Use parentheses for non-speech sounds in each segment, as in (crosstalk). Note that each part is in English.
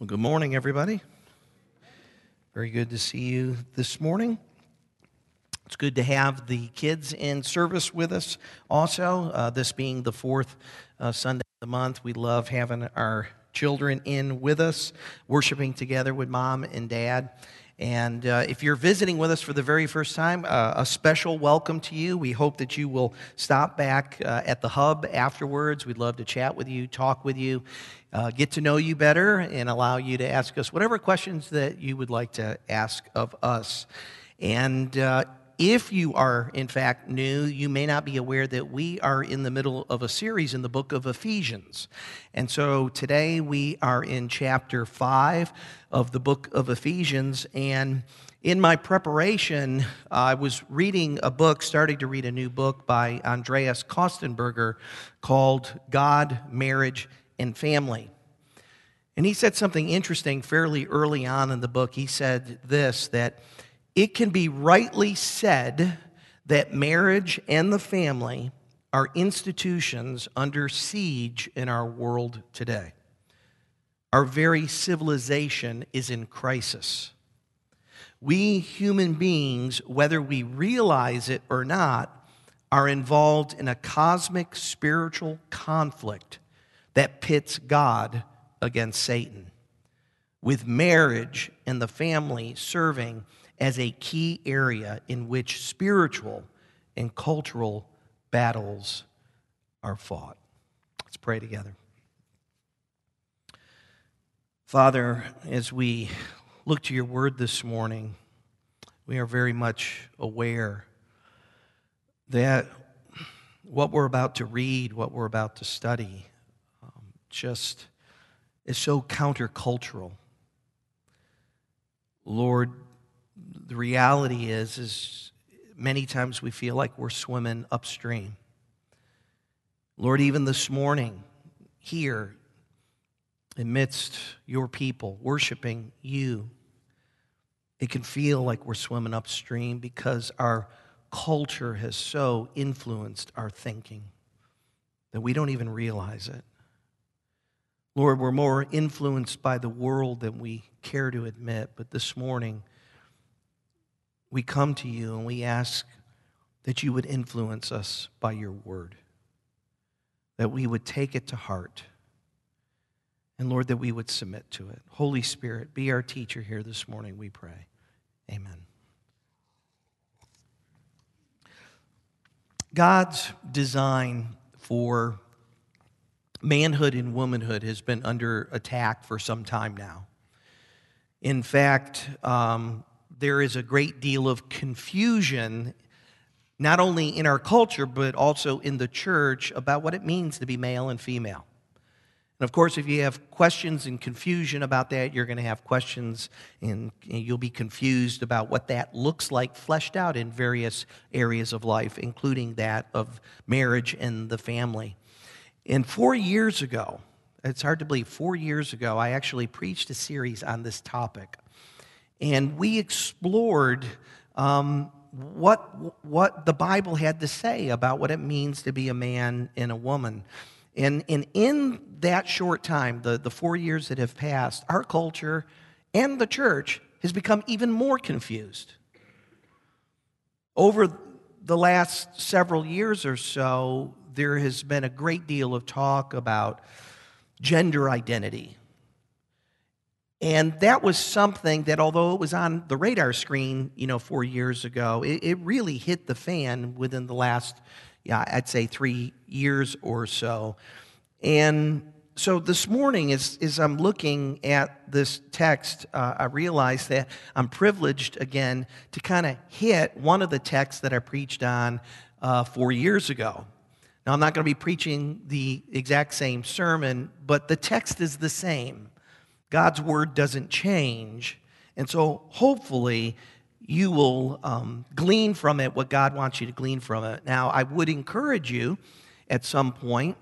Well, good morning, everybody. Very good to see you this morning. It's good to have the kids in service with us also. Uh, this being the fourth uh, Sunday of the month, we love having our children in with us, worshiping together with mom and dad. And uh, if you're visiting with us for the very first time, uh, a special welcome to you. We hope that you will stop back uh, at the hub afterwards. We'd love to chat with you, talk with you, uh, get to know you better, and allow you to ask us whatever questions that you would like to ask of us. And uh, if you are, in fact, new, you may not be aware that we are in the middle of a series in the book of Ephesians. And so today we are in chapter 5 of the book of Ephesians. And in my preparation, I was reading a book, starting to read a new book by Andreas Kostenberger called God, Marriage, and Family. And he said something interesting fairly early on in the book. He said this that it can be rightly said that marriage and the family are institutions under siege in our world today. Our very civilization is in crisis. We human beings, whether we realize it or not, are involved in a cosmic spiritual conflict that pits God against Satan, with marriage and the family serving as a key area in which spiritual and cultural battles are fought. Let's pray together. Father, as we look to your word this morning, we are very much aware that what we're about to read, what we're about to study, um, just is so countercultural. Lord, the reality is is many times we feel like we're swimming upstream. Lord, even this morning, here, amidst your people, worshiping you, it can feel like we're swimming upstream because our culture has so influenced our thinking that we don't even realize it. Lord, we're more influenced by the world than we care to admit, but this morning, we come to you and we ask that you would influence us by your word, that we would take it to heart, and Lord, that we would submit to it. Holy Spirit, be our teacher here this morning, we pray. Amen. God's design for manhood and womanhood has been under attack for some time now. In fact, um, there is a great deal of confusion, not only in our culture, but also in the church, about what it means to be male and female. And of course, if you have questions and confusion about that, you're going to have questions and you'll be confused about what that looks like fleshed out in various areas of life, including that of marriage and the family. And four years ago, it's hard to believe, four years ago, I actually preached a series on this topic and we explored um, what, what the Bible had to say about what it means to be a man and a woman. And, and in that short time, the, the four years that have passed, our culture and the church has become even more confused. Over the last several years or so, there has been a great deal of talk about gender identity and that was something that, although it was on the radar screen, you know, four years ago, it, it really hit the fan within the last, yeah, I'd say three years or so. And so this morning, as, as I'm looking at this text, uh, I realize that I'm privileged again to kind of hit one of the texts that I preached on uh, four years ago. Now, I'm not going to be preaching the exact same sermon, but the text is the same. God's word doesn't change. And so hopefully you will um, glean from it what God wants you to glean from it. Now, I would encourage you at some point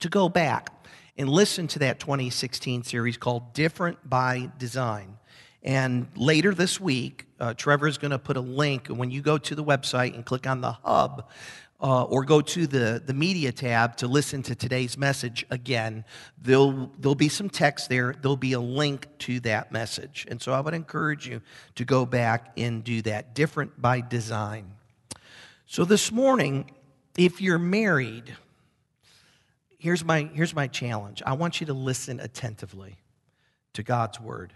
to go back and listen to that 2016 series called Different by Design. And later this week, uh, Trevor is going to put a link. When you go to the website and click on the hub, uh, or go to the, the media tab to listen to today's message again, there'll, there'll be some text there. There'll be a link to that message. And so I would encourage you to go back and do that, different by design. So this morning, if you're married, here's my, here's my challenge I want you to listen attentively to God's word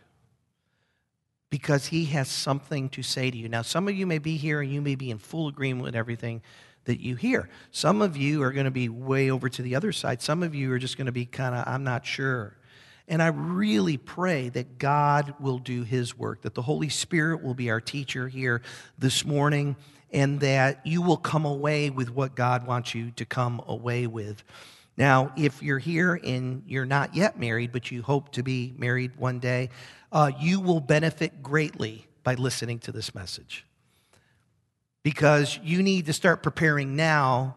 because he has something to say to you. Now, some of you may be here and you may be in full agreement with everything that you hear. Some of you are going to be way over to the other side. Some of you are just going to be kind of, I'm not sure. And I really pray that God will do his work, that the Holy Spirit will be our teacher here this morning, and that you will come away with what God wants you to come away with. Now, if you're here and you're not yet married, but you hope to be married one day, uh, you will benefit greatly by listening to this message because you need to start preparing now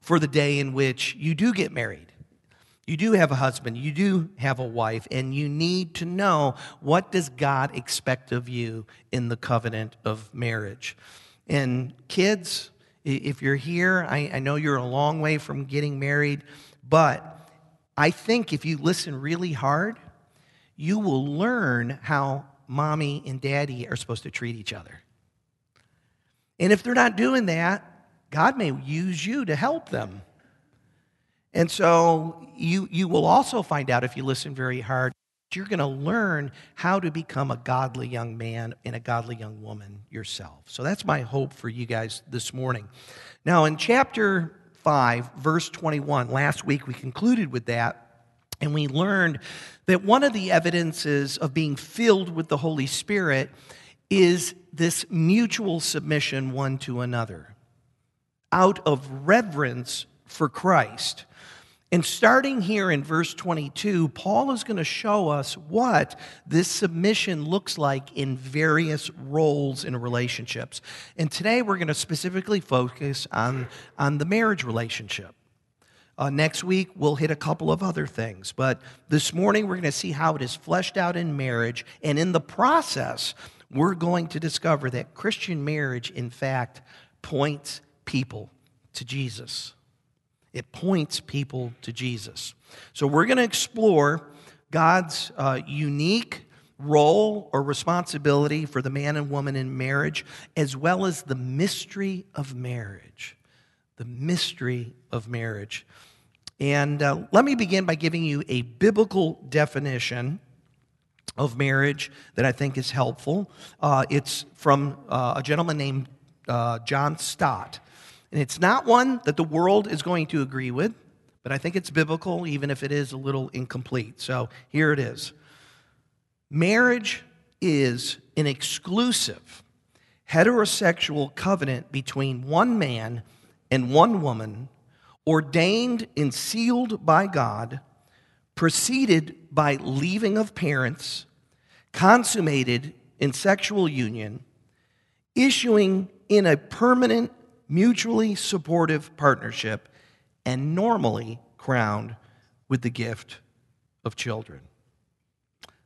for the day in which you do get married. You do have a husband, you do have a wife, and you need to know what does God expect of you in the covenant of marriage. And kids, if you're here, I, I know you're a long way from getting married, but I think if you listen really hard, you will learn how mommy and daddy are supposed to treat each other. And if they're not doing that, God may use you to help them. And so you, you will also find out if you listen very hard, you're going to learn how to become a godly young man and a godly young woman yourself. So that's my hope for you guys this morning. Now, in chapter 5, verse 21, last week we concluded with that. And we learned that one of the evidences of being filled with the Holy Spirit is this mutual submission one to another out of reverence for Christ. And starting here in verse 22, Paul is going to show us what this submission looks like in various roles in relationships. And today we're going to specifically focus on, on the marriage relationship. Uh, next week, we'll hit a couple of other things. But this morning, we're going to see how it is fleshed out in marriage. And in the process, we're going to discover that Christian marriage, in fact, points people to Jesus. It points people to Jesus. So we're going to explore God's uh, unique role or responsibility for the man and woman in marriage, as well as the mystery of marriage. The mystery of marriage. And uh, let me begin by giving you a biblical definition of marriage that I think is helpful. Uh, it's from uh, a gentleman named uh, John Stott. And it's not one that the world is going to agree with, but I think it's biblical, even if it is a little incomplete. So here it is Marriage is an exclusive heterosexual covenant between one man and one woman, ordained and sealed by God preceded by leaving of parents, consummated in sexual union, issuing in a permanent, mutually supportive partnership, and normally crowned with the gift of children.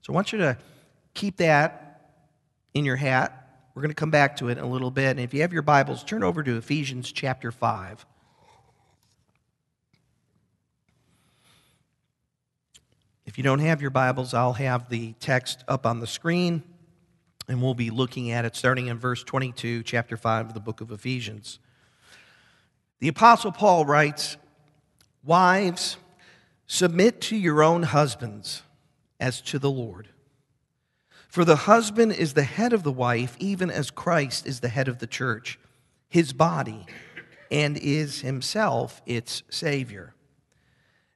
So I want you to keep that in your hat. We're going to come back to it in a little bit. And if you have your Bibles, turn over to Ephesians chapter 5. If you don't have your Bibles, I'll have the text up on the screen, and we'll be looking at it starting in verse 22, chapter 5 of the book of Ephesians. The Apostle Paul writes, Wives, submit to your own husbands as to the Lord. For the husband is the head of the wife, even as Christ is the head of the church, his body, and is himself its Savior.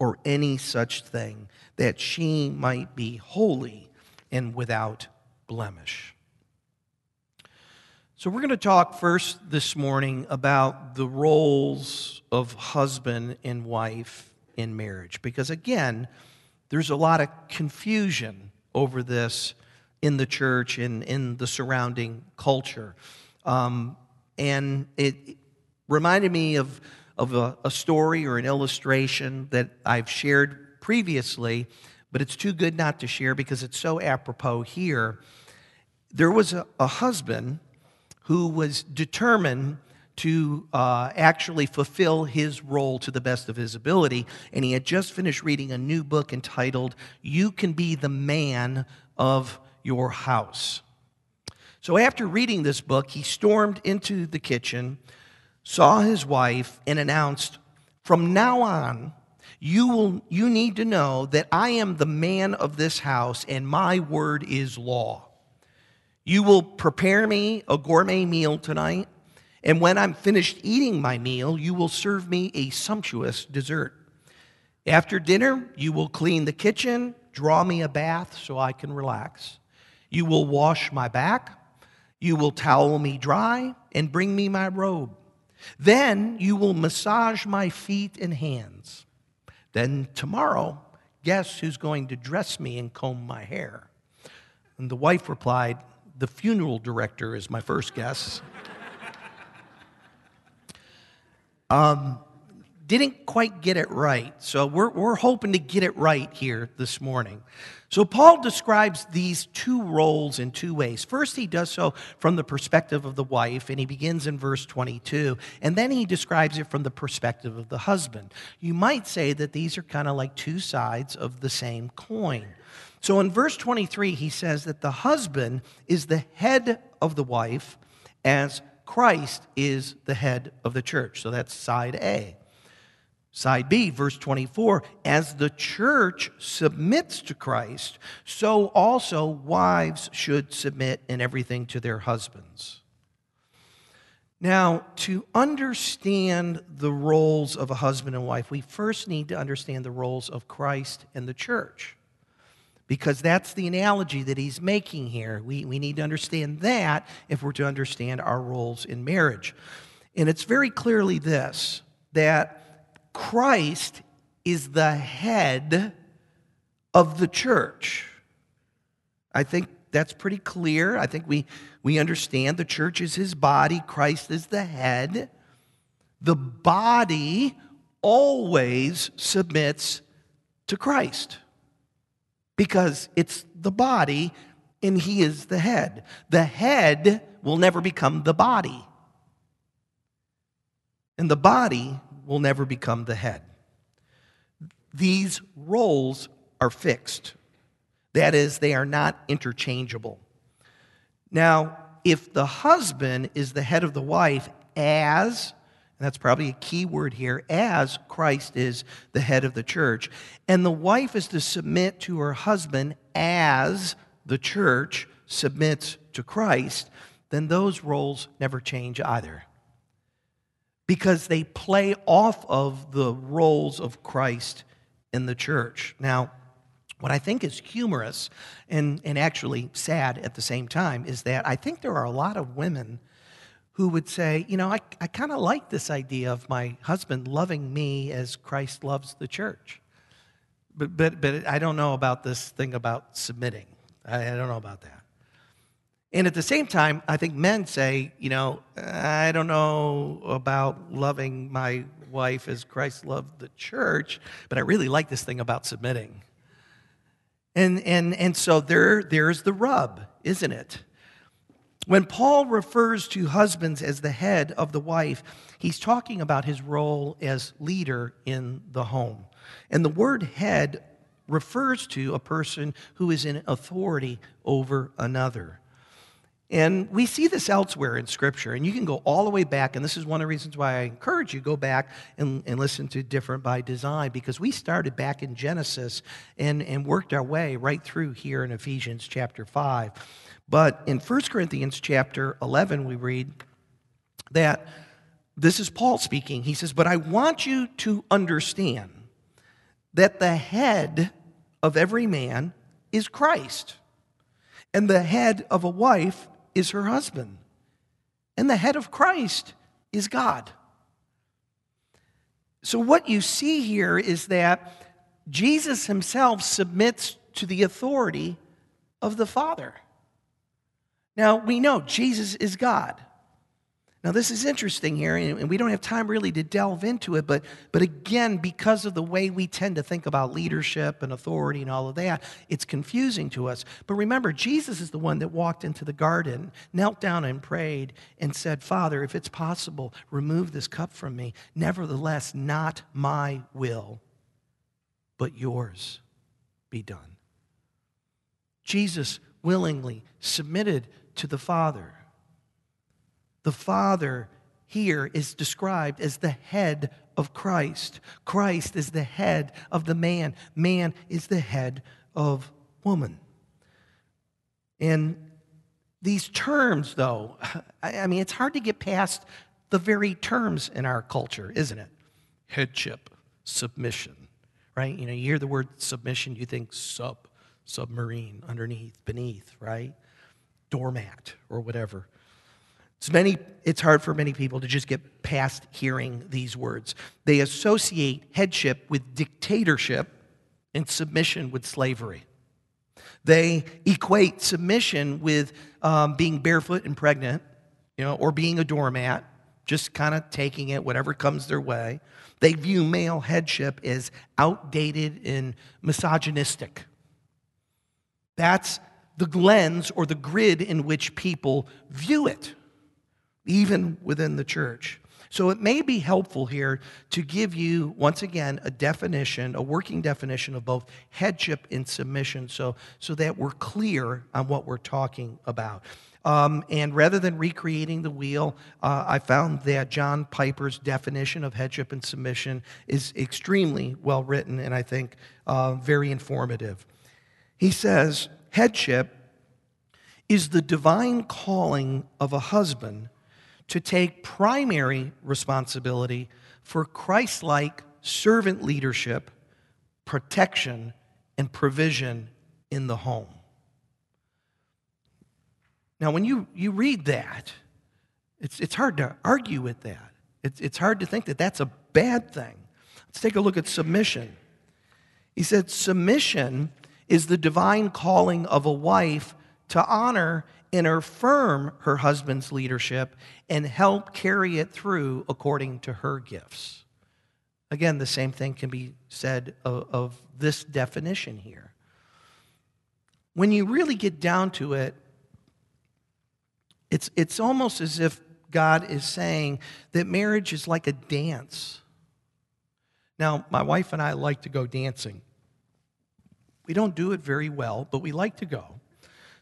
or any such thing, that she might be holy and without blemish. So, we're going to talk first this morning about the roles of husband and wife in marriage. Because, again, there's a lot of confusion over this in the church and in the surrounding culture. Um, and it reminded me of, of a, a story or an illustration that I've shared previously, but it's too good not to share because it's so apropos here. There was a, a husband who was determined to uh, actually fulfill his role to the best of his ability. And he had just finished reading a new book entitled, You Can Be the Man of Your House. So after reading this book, he stormed into the kitchen, saw his wife, and announced, From now on, you, will, you need to know that I am the man of this house, and my word is law. You will prepare me a gourmet meal tonight, and when I'm finished eating my meal, you will serve me a sumptuous dessert. After dinner, you will clean the kitchen, draw me a bath so I can relax. You will wash my back, you will towel me dry, and bring me my robe. Then you will massage my feet and hands. Then tomorrow, guess who's going to dress me and comb my hair? And the wife replied, the funeral director is my first guess. (laughs) um, didn't quite get it right. So we're, we're hoping to get it right here this morning. So Paul describes these two roles in two ways. First, he does so from the perspective of the wife, and he begins in verse 22. And then he describes it from the perspective of the husband. You might say that these are kind of like two sides of the same coin. So in verse 23, he says that the husband is the head of the wife as Christ is the head of the church. So that's side A. Side B, verse 24, as the church submits to Christ, so also wives should submit in everything to their husbands. Now, to understand the roles of a husband and wife, we first need to understand the roles of Christ and the church because that's the analogy that he's making here. We, we need to understand that if we're to understand our roles in marriage. And it's very clearly this that Christ is the head of the church. I think that's pretty clear. I think we, we understand the church is his body, Christ is the head. The body always submits to Christ because it's the body and he is the head. The head will never become the body, and the body will never become the head. These roles are fixed. That is, they are not interchangeable. Now, if the husband is the head of the wife as and that's probably a key word here, as Christ is the head of the church. And the wife is to submit to her husband as the church submits to Christ, then those roles never change either. Because they play off of the roles of Christ in the church. Now, what I think is humorous and, and actually sad at the same time is that I think there are a lot of women who would say, You know, I, I kind of like this idea of my husband loving me as Christ loves the church. But, but, but I don't know about this thing about submitting. I, I don't know about that. And at the same time, I think men say, you know, I don't know about loving my wife as Christ loved the church, but I really like this thing about submitting. And, and, and so there, there's the rub, isn't it? When Paul refers to husbands as the head of the wife, he's talking about his role as leader in the home. And the word head refers to a person who is in authority over another. And we see this elsewhere in Scripture, and you can go all the way back, and this is one of the reasons why I encourage you go back and, and listen to Different by Design, because we started back in Genesis and, and worked our way right through here in Ephesians chapter 5. But in 1 Corinthians chapter 11, we read that this is Paul speaking. He says, But I want you to understand that the head of every man is Christ, and the head of a wife is her husband, And the head of Christ is God. So, what you see here is that Jesus himself submits to the authority of the Father. Now, we know Jesus is God. Now, this is interesting here, and we don't have time really to delve into it, but, but again, because of the way we tend to think about leadership and authority and all of that, it's confusing to us. But remember, Jesus is the one that walked into the garden, knelt down and prayed, and said, Father, if it's possible, remove this cup from me. Nevertheless, not my will, but yours be done. Jesus willingly submitted to the Father. The Father here is described as the head of Christ. Christ is the head of the man. Man is the head of woman. And these terms, though, (laughs) I mean, it's hard to get past the very terms in our culture, isn't it? Headship, submission, right? You know, you hear the word submission, you think sub, submarine, underneath, beneath, right? Doormat or whatever. It's, many, it's hard for many people to just get past hearing these words. They associate headship with dictatorship and submission with slavery. They equate submission with um, being barefoot and pregnant, you know, or being a doormat, just kind of taking it, whatever comes their way. They view male headship as outdated and misogynistic. That's the lens or the grid in which people view it even within the church. So it may be helpful here to give you, once again, a definition, a working definition of both headship and submission, so, so that we're clear on what we're talking about. Um, and rather than recreating the wheel, uh, I found that John Piper's definition of headship and submission is extremely well written and I think uh, very informative. He says, Headship is the divine calling of a husband to take primary responsibility for Christ like servant leadership, protection, and provision in the home. Now, when you, you read that, it's, it's hard to argue with that. It's, it's hard to think that that's a bad thing. Let's take a look at submission. He said, Submission is the divine calling of a wife to honor and affirm her husband's leadership and help carry it through according to her gifts. Again, the same thing can be said of, of this definition here. When you really get down to it, it's, it's almost as if God is saying that marriage is like a dance. Now, my wife and I like to go dancing. We don't do it very well, but we like to go.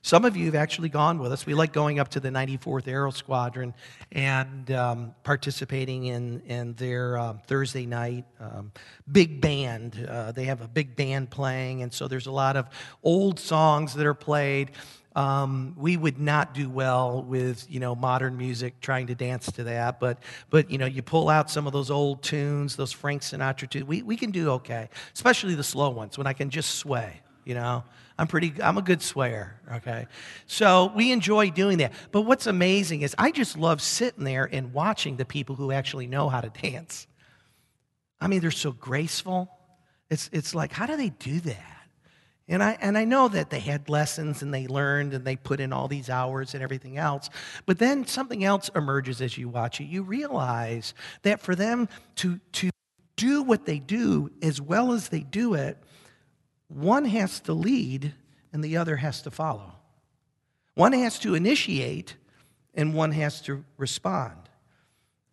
Some of you have actually gone with us. We like going up to the 94th Aero Squadron and um, participating in, in their uh, Thursday night um, big band. Uh, they have a big band playing, and so there's a lot of old songs that are played. Um, we would not do well with you know modern music trying to dance to that but but you know you pull out some of those old tunes those frank sinatra tunes we, we can do okay especially the slow ones when i can just sway you know I'm pretty, I'm a good swayer, okay? So we enjoy doing that. But what's amazing is I just love sitting there and watching the people who actually know how to dance. I mean, they're so graceful. It's, it's like, how do they do that? And I, and I know that they had lessons and they learned and they put in all these hours and everything else. But then something else emerges as you watch it. You realize that for them to, to do what they do as well as they do it, one has to lead and the other has to follow. One has to initiate and one has to respond.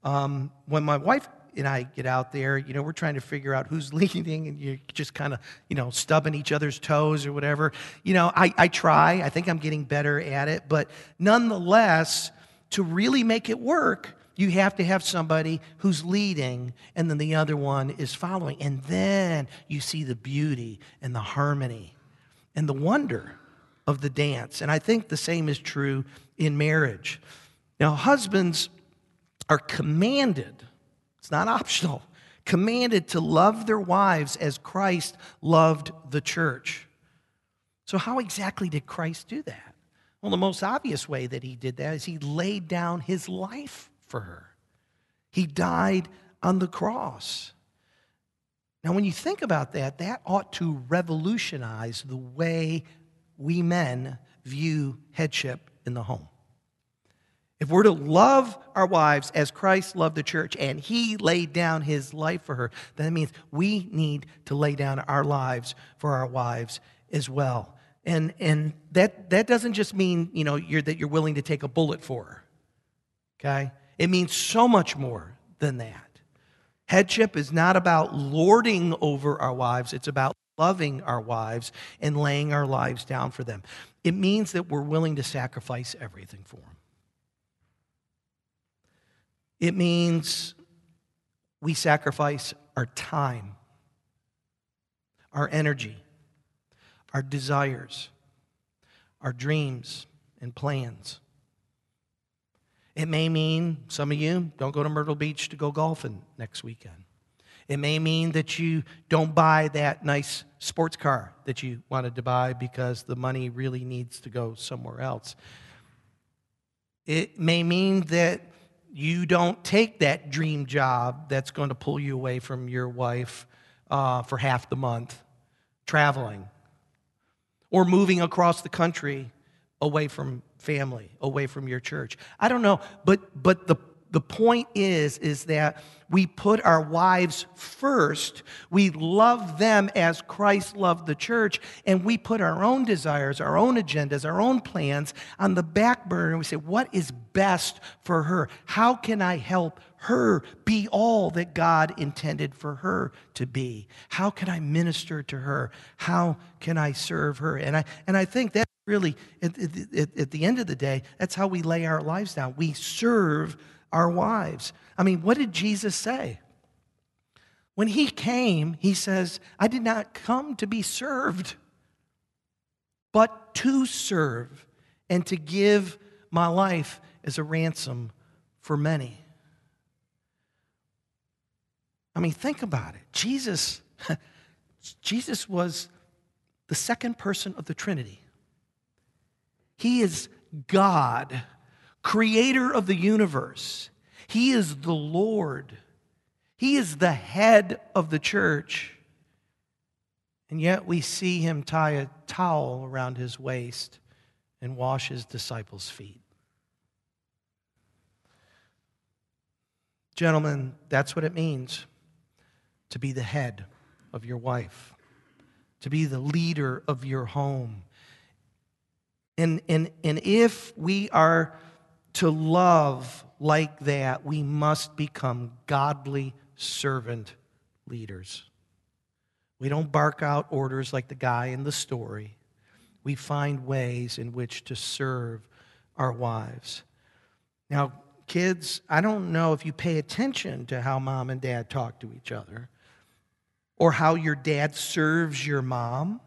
Um, when my wife and I get out there, you know, we're trying to figure out who's (laughs) leading and you're just kind of, you know, stubbing each other's toes or whatever. You know, I, I try. I think I'm getting better at it. But nonetheless, to really make it work, you have to have somebody who's leading and then the other one is following. And then you see the beauty and the harmony and the wonder of the dance. And I think the same is true in marriage. Now, husbands are commanded, it's not optional, commanded to love their wives as Christ loved the church. So, how exactly did Christ do that? Well, the most obvious way that he did that is he laid down his life for her. He died on the cross. Now, when you think about that, that ought to revolutionize the way we men view headship in the home. If we're to love our wives as Christ loved the church and he laid down his life for her, that means we need to lay down our lives for our wives as well. And, and that, that doesn't just mean, you know, you're, that you're willing to take a bullet for her, okay? It means so much more than that. Headship is not about lording over our wives, it's about loving our wives and laying our lives down for them. It means that we're willing to sacrifice everything for them. It means we sacrifice our time, our energy, our desires, our dreams and plans. It may mean some of you don't go to Myrtle Beach to go golfing next weekend. It may mean that you don't buy that nice sports car that you wanted to buy because the money really needs to go somewhere else. It may mean that you don't take that dream job that's going to pull you away from your wife uh, for half the month, traveling, or moving across the country away from family, away from your church. I don't know, but but the the point is is that we put our wives first. We love them as Christ loved the church, and we put our own desires, our own agendas, our own plans on the back burner. And we say, What is best for her? How can I help her be all that God intended for her to be? How can I minister to her? How can I serve her? And I, and I think that really, at, at, at the end of the day, that's how we lay our lives down. We serve our wives. I mean, what did Jesus say? When he came, he says, I did not come to be served, but to serve and to give my life as a ransom for many. I mean, think about it. Jesus, (laughs) Jesus was the second person of the Trinity. He is God creator of the universe. He is the Lord. He is the head of the church. And yet we see him tie a towel around his waist and wash his disciples' feet. Gentlemen, that's what it means to be the head of your wife, to be the leader of your home. And, and, and if we are to love like that, we must become godly servant leaders. We don't bark out orders like the guy in the story. We find ways in which to serve our wives. Now, kids, I don't know if you pay attention to how mom and dad talk to each other or how your dad serves your mom.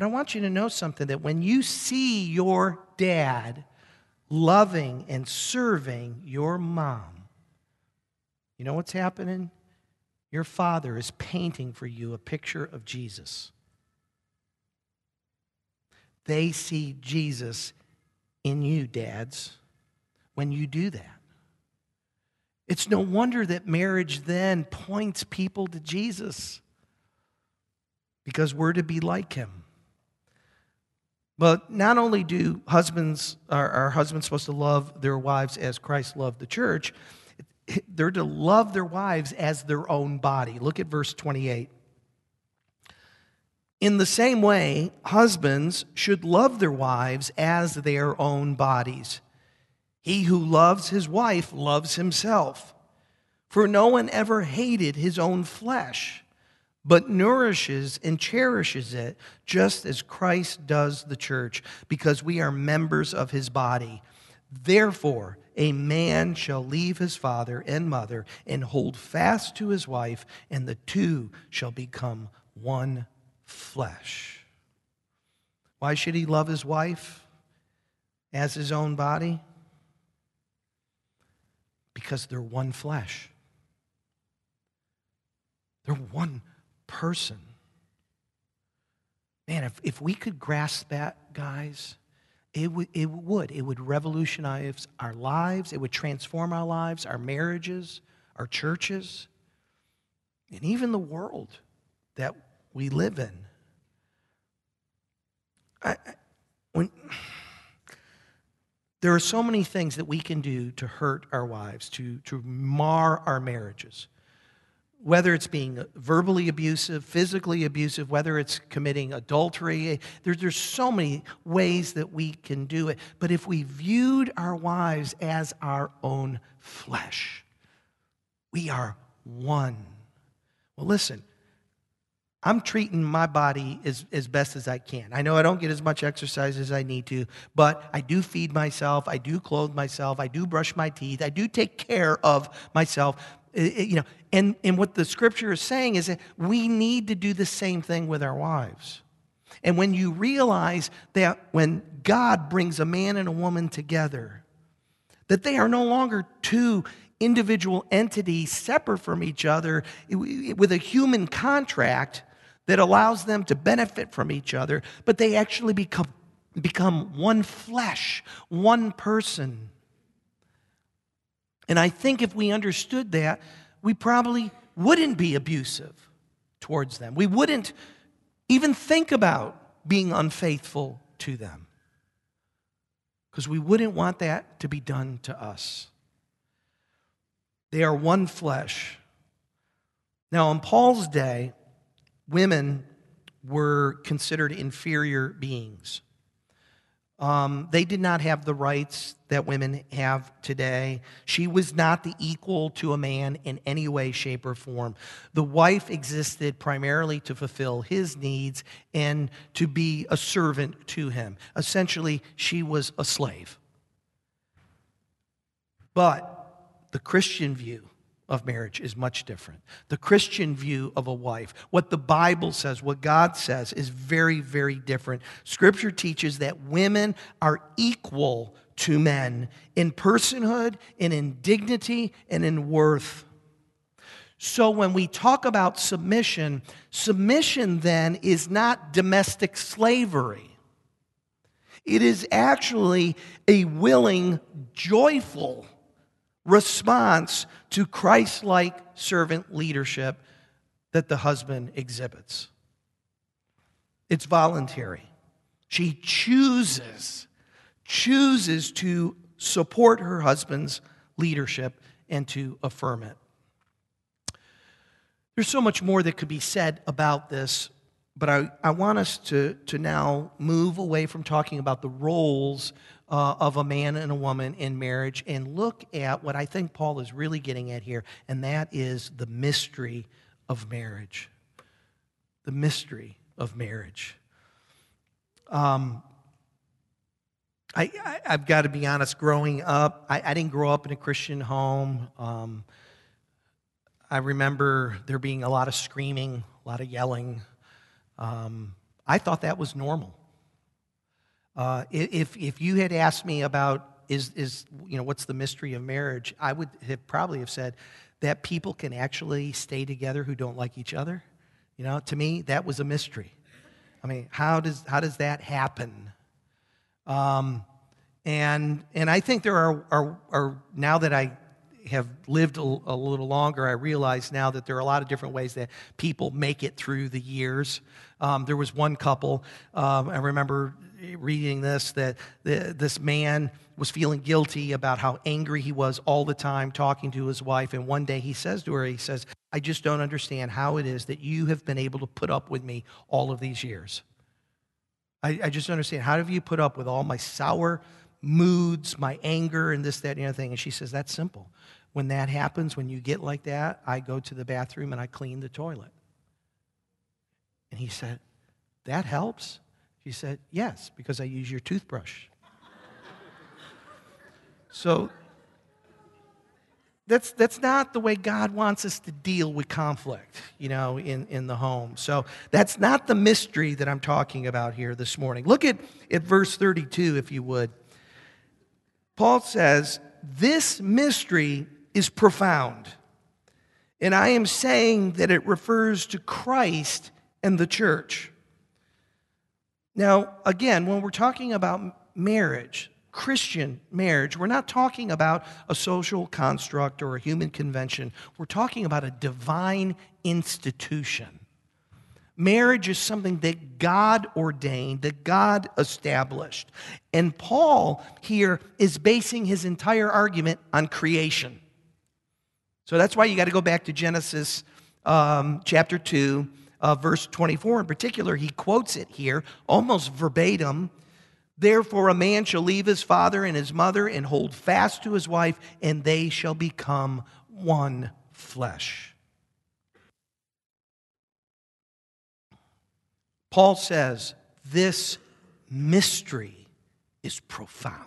But I want you to know something that when you see your dad loving and serving your mom, you know what's happening? Your father is painting for you a picture of Jesus. They see Jesus in you, dads, when you do that. It's no wonder that marriage then points people to Jesus because we're to be like him. But not only do husbands, are, are husbands supposed to love their wives as Christ loved the church, (laughs) they're to love their wives as their own body. Look at verse 28. In the same way, husbands should love their wives as their own bodies. He who loves his wife loves himself. For no one ever hated his own flesh but nourishes and cherishes it just as Christ does the church, because we are members of his body. Therefore, a man shall leave his father and mother and hold fast to his wife, and the two shall become one flesh. Why should he love his wife as his own body? Because they're one flesh. They're one person. Man, if, if we could grasp that, guys, It, w- it would. It would revolutionize our lives. It would transform our lives, our marriages, our churches, and even the world that we live in. I, when, there are so many things that we can do to hurt our wives, to, to mar our marriages whether it's being verbally abusive, physically abusive, whether it's committing adultery. There, there's so many ways that we can do it. But if we viewed our wives as our own flesh, we are one. Well, listen, I'm treating my body as, as best as I can. I know I don't get as much exercise as I need to, but I do feed myself, I do clothe myself, I do brush my teeth, I do take care of myself you know, and, and what the scripture is saying is that we need to do the same thing with our wives. And when you realize that when God brings a man and a woman together, that they are no longer two individual entities separate from each other with a human contract that allows them to benefit from each other, but they actually become, become one flesh, one person. And I think if we understood that, we probably wouldn't be abusive towards them. We wouldn't even think about being unfaithful to them because we wouldn't want that to be done to us. They are one flesh. Now, in Paul's day, women were considered inferior beings. Um, they did not have the rights that women have today. She was not the equal to a man in any way, shape, or form. The wife existed primarily to fulfill his needs and to be a servant to him. Essentially, she was a slave. But the Christian view of marriage is much different. The Christian view of a wife, what the Bible says, what God says, is very, very different. Scripture teaches that women are equal to men in personhood and in dignity and in worth. So when we talk about submission, submission then is not domestic slavery. It is actually a willing, joyful response to Christ like servant leadership that the husband exhibits. It's voluntary. She chooses, chooses to support her husband's leadership and to affirm it. There's so much more that could be said about this, but I, I want us to, to now move away from talking about the roles uh, of a man and a woman in marriage and look at what I think Paul is really getting at here, and that is the mystery of marriage. The mystery of marriage. Um, I, I, have got to be honest, growing up, I, I, didn't grow up in a Christian home. Um, I remember there being a lot of screaming, a lot of yelling. Um, I thought that was normal. Uh, if, if you had asked me about is, is, you know, what's the mystery of marriage, I would have probably have said that people can actually stay together who don't like each other. You know, to me, that was a mystery. I mean, how does, how does that happen? Um, and, and I think there are, are, are, now that I have lived a, a, little longer, I realize now that there are a lot of different ways that people make it through the years. Um, there was one couple, um, I remember reading this that the, this man was feeling guilty about how angry he was all the time talking to his wife. And one day he says to her, he says, I just don't understand how it is that you have been able to put up with me all of these years. I, I just don't understand. How have you put up with all my sour moods, my anger, and this, that, and the other thing? And she says, That's simple. When that happens, when you get like that, I go to the bathroom and I clean the toilet. And he said, That helps? She said, Yes, because I use your toothbrush. so that's, that's not the way God wants us to deal with conflict, you know, in, in the home. So that's not the mystery that I'm talking about here this morning. Look at, at verse 32, if you would. Paul says, This mystery is profound. And I am saying that it refers to Christ and the church. Now, again, when we're talking about marriage, Christian marriage, we're not talking about a social construct or a human convention. We're talking about a divine institution. Marriage is something that God ordained, that God established. And Paul here is basing his entire argument on creation. So that's why you got to go back to Genesis um, chapter 2, uh, verse 24 in particular. He quotes it here almost verbatim. Therefore, a man shall leave his father and his mother and hold fast to his wife, and they shall become one flesh. Paul says this mystery is profound.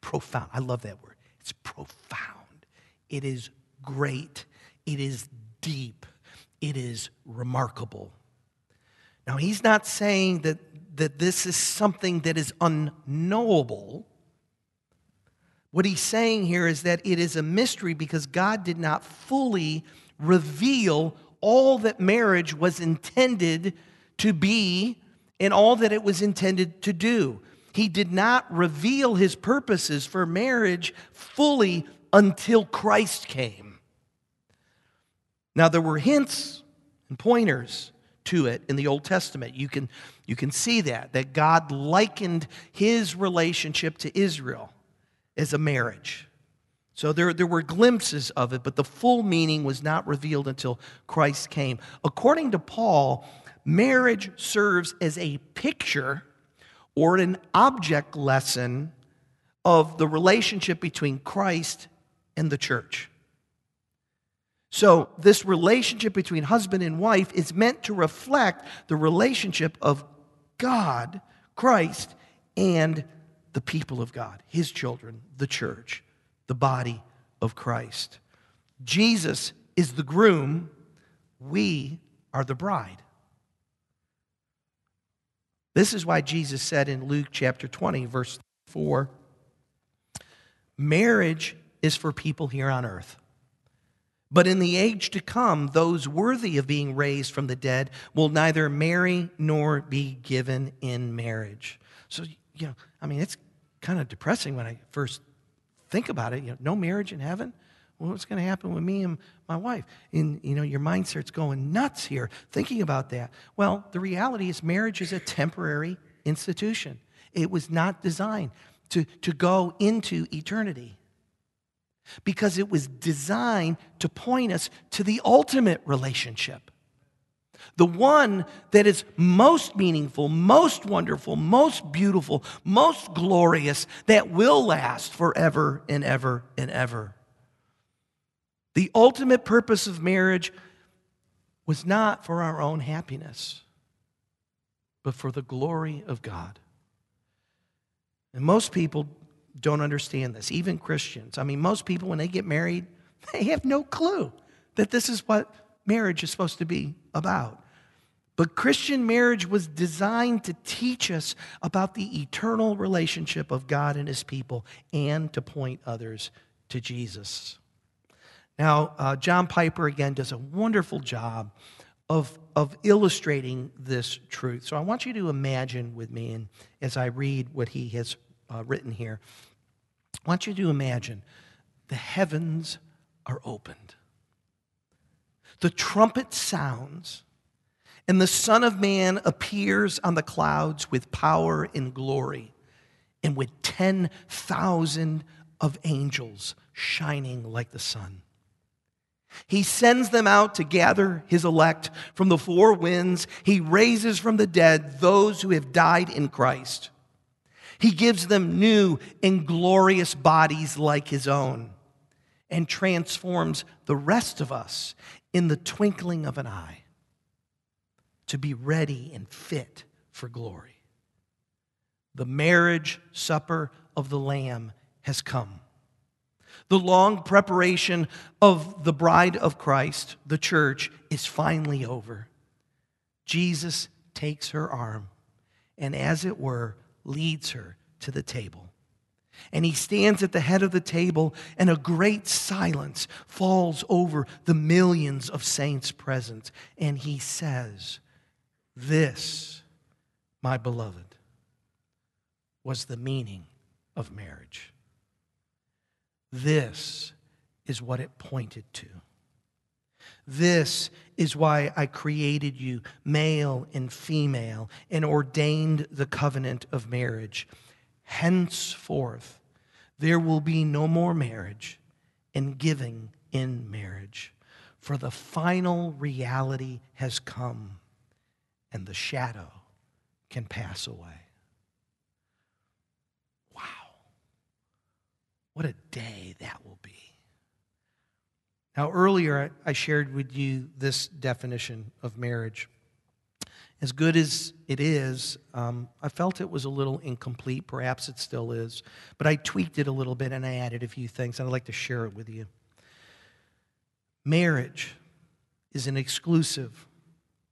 Profound. I love that word. It's profound. It is great. It is deep. It is remarkable. Now, he's not saying that, that this is something that is unknowable. What he's saying here is that it is a mystery because God did not fully reveal all that marriage was intended to be and all that it was intended to do. He did not reveal his purposes for marriage fully until Christ came. Now, there were hints and pointers to it in the Old Testament. You can, you can see that, that God likened his relationship to Israel as a marriage. So there, there were glimpses of it, but the full meaning was not revealed until Christ came. According to Paul, marriage serves as a picture or an object lesson of the relationship between Christ and the church. So, this relationship between husband and wife is meant to reflect the relationship of God, Christ, and the people of God, his children, the church the body of Christ. Jesus is the groom, we are the bride. This is why Jesus said in Luke chapter 20, verse 4 marriage is for people here on earth. But in the age to come, those worthy of being raised from the dead will neither marry nor be given in marriage. So, you know, I mean, it's kind of depressing when I first think about it, you know, no marriage in heaven? Well, what's going to happen with me and my wife? And, you know, your mind starts going nuts here thinking about that. Well, the reality is marriage is a temporary institution. It was not designed to, to go into eternity because it was designed to point us to the ultimate relationship. The one that is most meaningful, most wonderful, most beautiful, most glorious, that will last forever and ever and ever. The ultimate purpose of marriage was not for our own happiness, but for the glory of God. And most people don't understand this, even Christians. I mean, most people, when they get married, (laughs) they have no clue that this is what marriage is supposed to be about. But Christian marriage was designed to teach us about the eternal relationship of God and his people and to point others to Jesus. Now, uh, John Piper again does a wonderful job of, of illustrating this truth. So I want you to imagine with me, and as I read what he has uh, written here, I want you to imagine the heavens are opened, the trumpet sounds and the Son of Man appears on the clouds with power and glory, and with 10,000 of angels shining like the sun. He sends them out to gather his elect from the four winds. He raises from the dead those who have died in Christ. He gives them new and glorious bodies like his own and transforms the rest of us in the twinkling of an eye to be ready and fit for glory. The marriage supper of the Lamb has come. The long preparation of the bride of Christ, the church, is finally over. Jesus takes her arm and, as it were, leads her to the table. And he stands at the head of the table, and a great silence falls over the millions of saints present. And he says, this my beloved, was the meaning of marriage. This is what it pointed to. This is why I created you, male and female, and ordained the covenant of marriage. Henceforth, there will be no more marriage and giving in marriage, for the final reality has come, and the shadow can pass away. Wow. What a day that will be. Now, earlier I shared with you this definition of marriage. As good as it is, um, I felt it was a little incomplete. Perhaps it still is. But I tweaked it a little bit and I added a few things, and I'd like to share it with you. Marriage is an exclusive,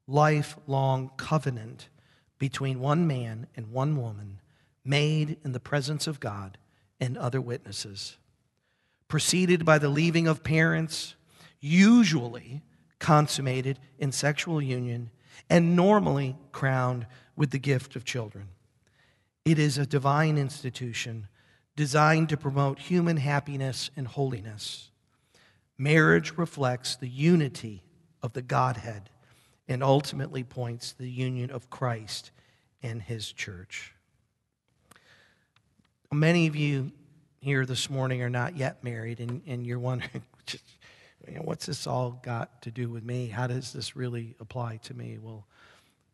lifelong covenant between one man and one woman made in the presence of God and other witnesses preceded by the leaving of parents, usually consummated in sexual union, and normally crowned with the gift of children. It is a divine institution designed to promote human happiness and holiness. Marriage reflects the unity of the Godhead and ultimately points to the union of Christ and his church. Many of you here this morning are not yet married and, and you're wondering, (laughs) you know, what's this all got to do with me? How does this really apply to me? Well,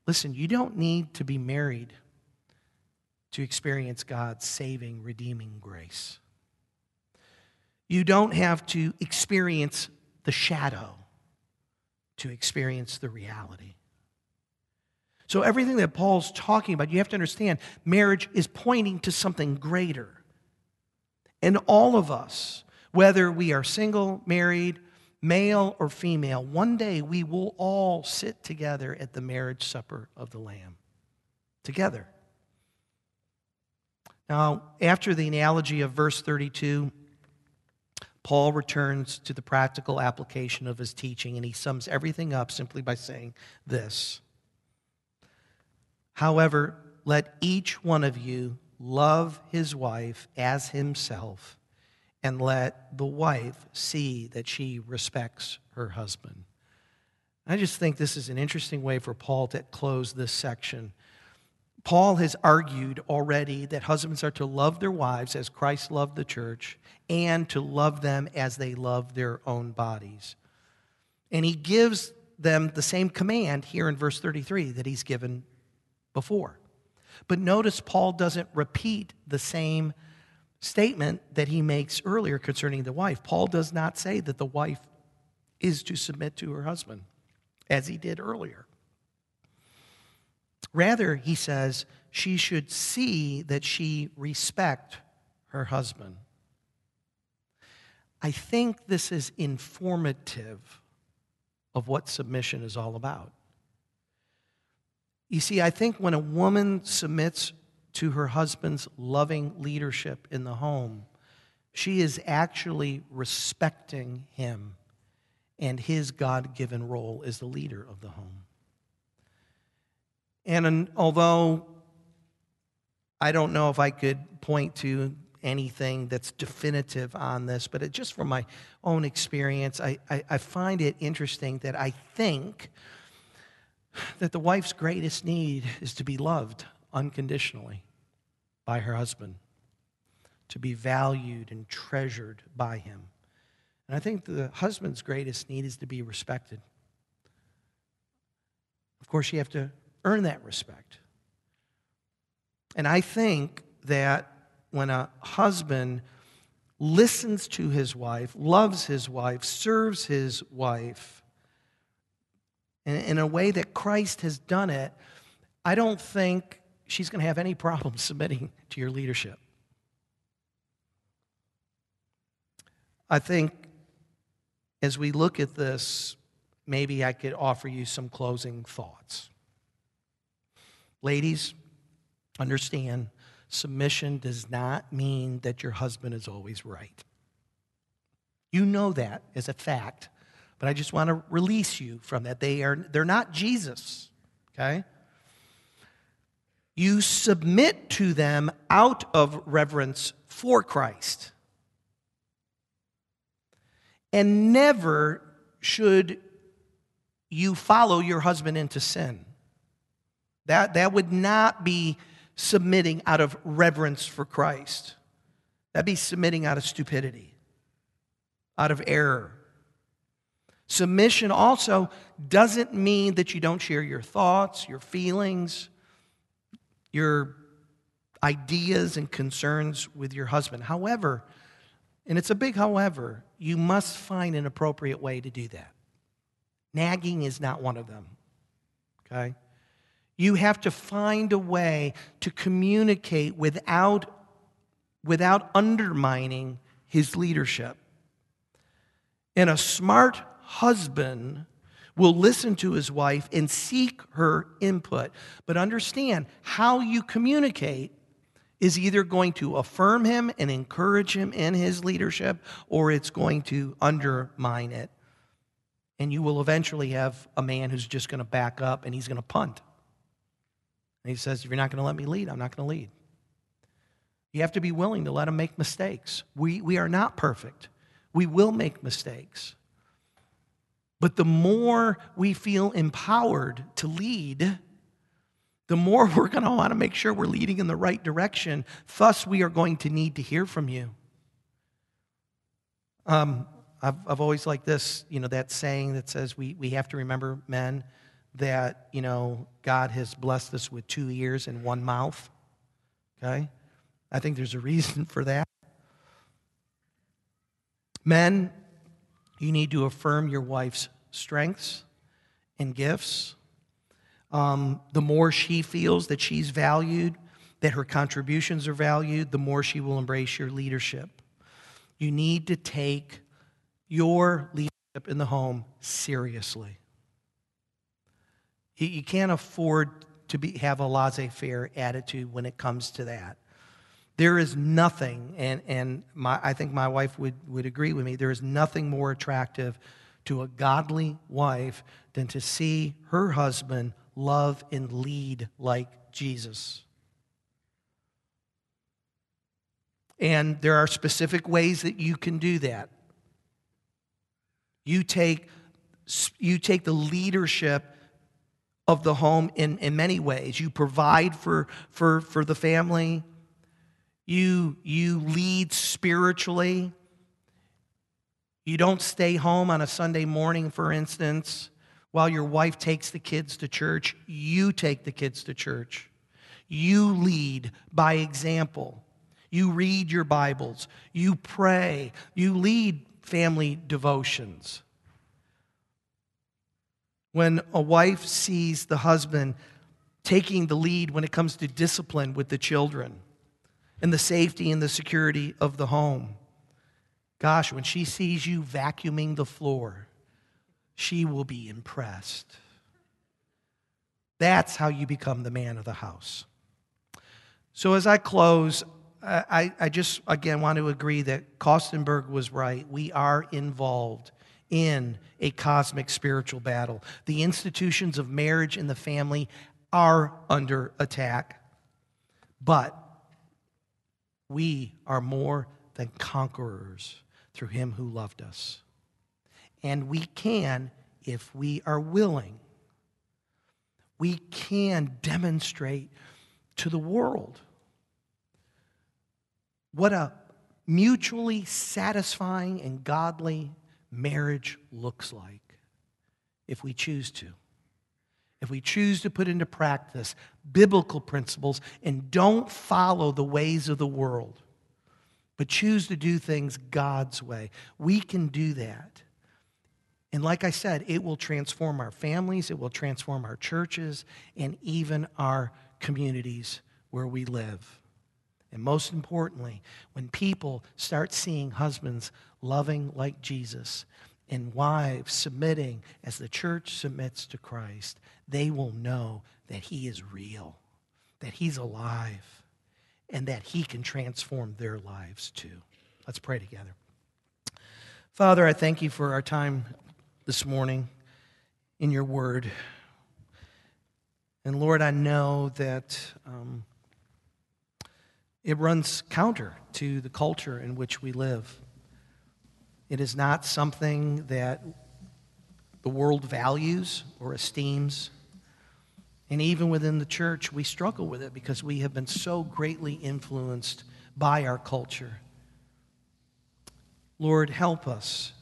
listen, you don't need to be married to experience God's saving, redeeming grace. You don't have to experience the shadow to experience the reality. So, everything that Paul's talking about, you have to understand marriage is pointing to something greater. And all of us, whether we are single, married, male, or female, one day we will all sit together at the marriage supper of the Lamb. Together. Now, after the analogy of verse 32, Paul returns to the practical application of his teaching and he sums everything up simply by saying this However, let each one of you love his wife as himself, and let the wife see that she respects her husband. I just think this is an interesting way for Paul to close this section. Paul has argued already that husbands are to love their wives as Christ loved the church and to love them as they love their own bodies. And he gives them the same command here in verse 33 that he's given before. But notice Paul doesn't repeat the same statement that he makes earlier concerning the wife. Paul does not say that the wife is to submit to her husband, as he did earlier. Rather, he says she should see that she respect her husband. I think this is informative of what submission is all about. You see, I think when a woman submits to her husband's loving leadership in the home, she is actually respecting him and his God given role as the leader of the home. And although I don't know if I could point to anything that's definitive on this, but it, just from my own experience, I, I, I find it interesting that I think that the wife's greatest need is to be loved unconditionally by her husband, to be valued and treasured by him. And I think the husband's greatest need is to be respected. Of course, you have to earn that respect. And I think that when a husband listens to his wife, loves his wife, serves his wife, in, a way that Christ has done it, I don't think she's going to have any problem (laughs) submitting to your leadership. I think as we look at this, maybe I could offer you some closing thoughts. Ladies, understand submission does not mean that your husband is always right. You know that as a fact but I just want to release you from that. They are, they're not Jesus, okay? You submit to them out of reverence for Christ. And never should you follow your husband into sin. That, that would not be submitting out of reverence for Christ. That'd be submitting out of stupidity, out of error. Submission also doesn't mean that you don't share your thoughts, your feelings, your ideas and concerns with your husband. However, and it's a big however, you must find an appropriate way to do that. Nagging is not one of them. Okay? You have to find a way to communicate without, without undermining his leadership. And a smart husband will listen to his wife and seek her input. But understand how you communicate is either going to affirm him and encourage him in his leadership or it's going to undermine it. And you will eventually have a man who's just going to back up and he's going to punt. And he says, If you're not going to let me lead, I'm not going to lead. You have to be willing to let him make mistakes. We, we are not perfect, we will make mistakes. But the more we feel empowered to lead, the more (laughs) we're going to want to make sure we're leading in the right direction. Thus, we are going to need to hear from you. Um, I've, I've always liked this, you know, that saying that says we, we have to remember, men, that, you know, God has blessed us with two ears and one mouth. Okay? I think there's a reason (laughs) for that. Men, you need to affirm your wife's strengths and gifts. Um, the more she feels that she's valued, that her contributions are valued, the more she will embrace your leadership. You need to take your leadership in the home seriously. You can't afford to be, have a laissez faire attitude when it comes to that. There is nothing, and, and my, I think my wife would, would agree with me, there is nothing more attractive to a godly wife than to see her husband love and lead like Jesus. And there are specific ways that you can do that. You take, you take the leadership of the home in, in many ways. You provide for, for, for the family. You, you lead spiritually. You don't stay home on a Sunday morning, for instance, while your wife takes the kids to church. You take the kids to church. You lead by example. You read your Bibles. You pray. You lead family devotions. When a wife sees the husband taking the lead when it comes to discipline with the children and the safety and the security of the home, gosh, when she sees you vacuuming the floor, she will be impressed. That's how you become the man of the house. So, as I close, I, I just again want to agree that Kostenberg was right. We are involved in a cosmic spiritual battle. The institutions of marriage and the family are under attack, but we are more than conquerors through him who loved us. And we can, if we are willing, we can demonstrate to the world what a mutually satisfying and godly marriage looks like if we choose to. If we choose to put into practice biblical principles and don't follow the ways of the world, but choose to do things God's way, we can do that. And like I said, it will transform our families, it will transform our churches, and even our communities where we live. And most importantly, when people start seeing husbands loving like Jesus and wives submitting as the church submits to Christ, they will know that He is real, that He's alive, and that He can transform their lives too. Let's pray together. Father, I thank you for our time this morning in your word. And Lord, I know that um, it runs counter to the culture in which we live. It is not something that the world values or esteems. And even within the church, we struggle with it because we have been so greatly influenced by our culture. Lord, help us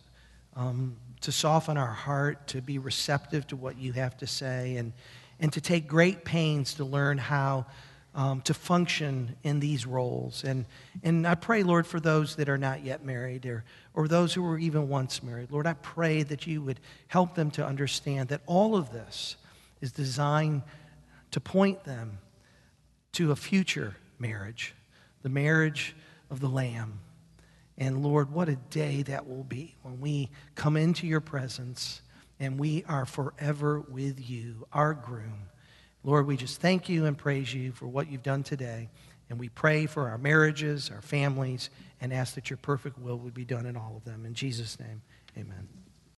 um, to soften our heart, to be receptive to what you have to say, and, and to take great pains to learn how um, to function in these roles. And, and I pray, Lord, for those that are not yet married or, or those who were even once married. Lord, I pray that you would help them to understand that all of this is designed to point them to a future marriage, the marriage of the Lamb. And Lord, what a day that will be when we come into your presence and we are forever with you, our groom. Lord, we just thank you and praise you for what you've done today. And we pray for our marriages, our families, and ask that your perfect will would be done in all of them. In Jesus' name, amen.